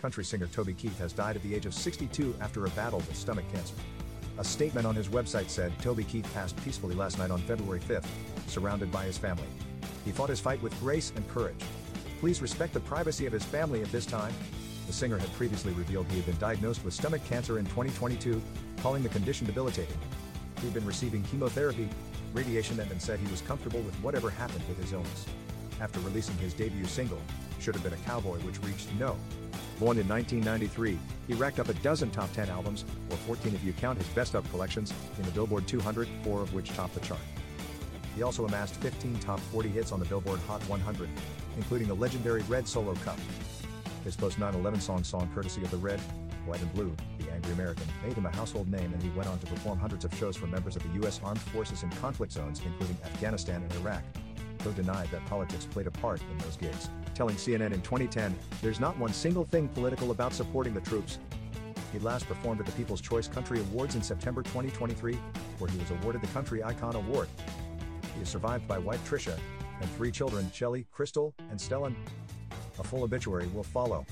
Country singer Toby Keith has died at the age of 62 after a battle with stomach cancer. A statement on his website said Toby Keith passed peacefully last night on February 5th, surrounded by his family. He fought his fight with grace and courage. Please respect the privacy of his family at this time. The singer had previously revealed he had been diagnosed with stomach cancer in 2022, calling the condition debilitating. He had been receiving chemotherapy, radiation, and then said he was comfortable with whatever happened with his illness. After releasing his debut single, Should Have Been a Cowboy, which reached no. Born in 1993, he racked up a dozen top 10 albums, or 14 if you count his best of collections, in the Billboard 200, four of which topped the chart. He also amassed 15 top 40 hits on the Billboard Hot 100, including the legendary Red Solo Cup. His post 9 11 song, song courtesy of the Red, White and Blue, The Angry American, made him a household name and he went on to perform hundreds of shows for members of the U.S. Armed Forces in conflict zones, including Afghanistan and Iraq. Though denied that politics played a part in those gigs, telling CNN in 2010, There's not one single thing political about supporting the troops. He last performed at the People's Choice Country Awards in September 2023, where he was awarded the Country Icon Award. He is survived by wife Tricia and three children, Shelley, Krystal, and Stelen. A full obituary will follow.